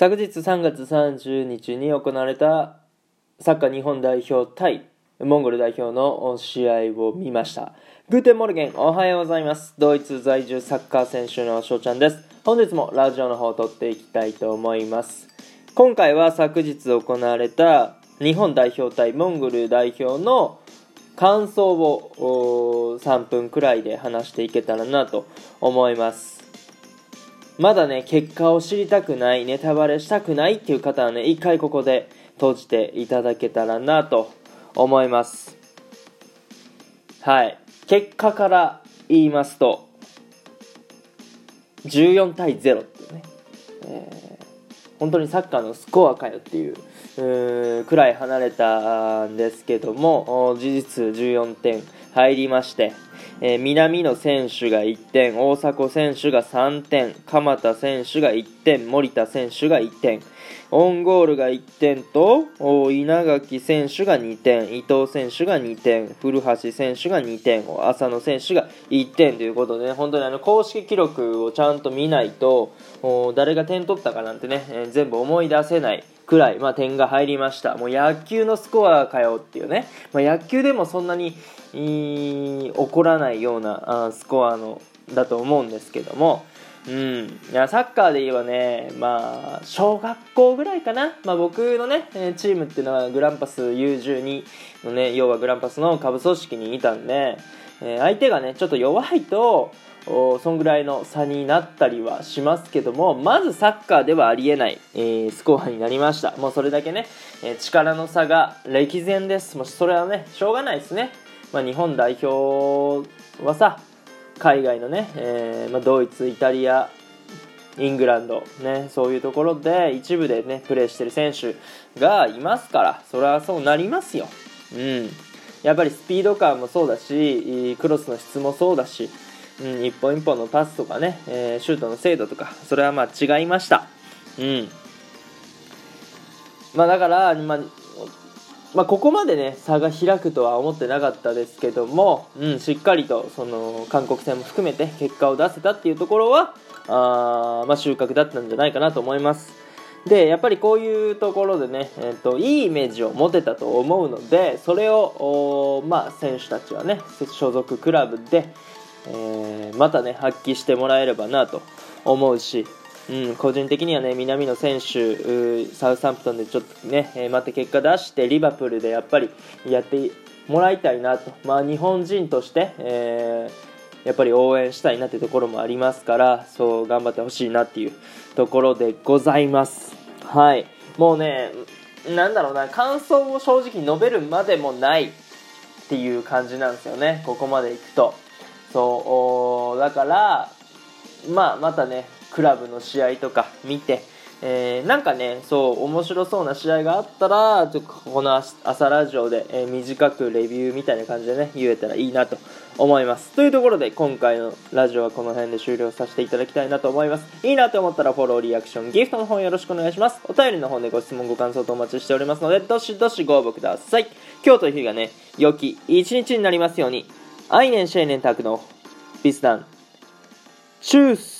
昨日3月30日に行われたサッカー日本代表対モンゴル代表の試合を見ました。 Guten Morgen、おはようございます。ドイツ在住サッカー選手の翔ちゃんです。本日もラジオの方を撮っていきたいと思います。今回は昨日行われた日本代表対モンゴル代表の感想を3分くらいで話していけたらなと思います。まだね、結果を知りたくない、ネタバレしたくないっていう方はね、一回ここで閉じていただけたらなと思います。はい。結果から言いますと、14対0っていうね、えー、本当にサッカーのスコアかよっていううくらい離れたんですけども事実14点入りまして、えー、南野選手が1点大迫選手が3点鎌田選手が1点森田選手が1点。オンゴールが1点と稲垣選手が2点伊藤選手が2点古橋選手が2点浅野選手が1点ということで、ね、本当にあの公式記録をちゃんと見ないと誰が点取ったかなんてね、えー、全部思い出せない。くらい、まあ、点が入りました。もう野球のスコアかよっていうね、まあ、野球でもそんなに起こらないようなあスコアのだと思うんですけども。うん、いやサッカーで言えばね、まあ、小学校ぐらいかな、まあ、僕のねチームっていうのはグランパス U12 のね要はグランパスの下部組織にいたんで、えー、相手がねちょっと弱いとおそんぐらいの差になったりはしますけどもまずサッカーではありえない、えー、スコアになりました。もうそれだけね、えー、力の差が歴然です。もうそれはねしょうがないですね、まあ、日本代表はさ海外のね、えー、まあ、ドイツイタリアイングランド、ね、そういうところで一部でねプレーしてる選手がいますからそれはそうなりますよ、うん、やっぱりスピード感もそうだしクロスの質もそうだしうん、一本一本のパスとかね、えー、シュートの精度とか、それはまあ違いました。うん。まあだから、まあ、まあ、ここまでね差が開くとは思ってなかったですけども、うん、しっかりとその韓国戦も含めて結果を出せたっていうところはあ、まあ、収穫だったんじゃないかなと思います。でやっぱりこういうところでね、えーと、いいイメージを持てたと思うのでそれを、まあ、選手たちはね所属クラブで、えー、またね発揮してもらえればなと思うし、うん、個人的にはね南野選手サウサンプトンでちょっとね、えー、また結果出してリバプールでやっぱりやってもらいたいなと、まあ、日本人として、えー、やっぱり応援したいなというところもありますからそう頑張ってほしいなっていうところでございます。はい。もうねなんだろうな感想を正直述べるまでもないっていう感じなんですよね。ここまでいくと。そうだからまあまたねクラブの試合とか見て、えー、なんかねそう面白そうな試合があったらちょっとこの朝ラジオで、えー、短くレビューみたいな感じでね言えたらいいなと思います。というところで今回のラジオはこの辺で終了させていただきたいなと思います。いいなと思ったらフォローリアクションギフトの方よろしくお願いします。お便りの方でご質問ご感想とお待ちしておりますのでどしどしご応募ください。今日という日がね良き一日になりますように。アイネンシェーネンタクのビスダンチュース。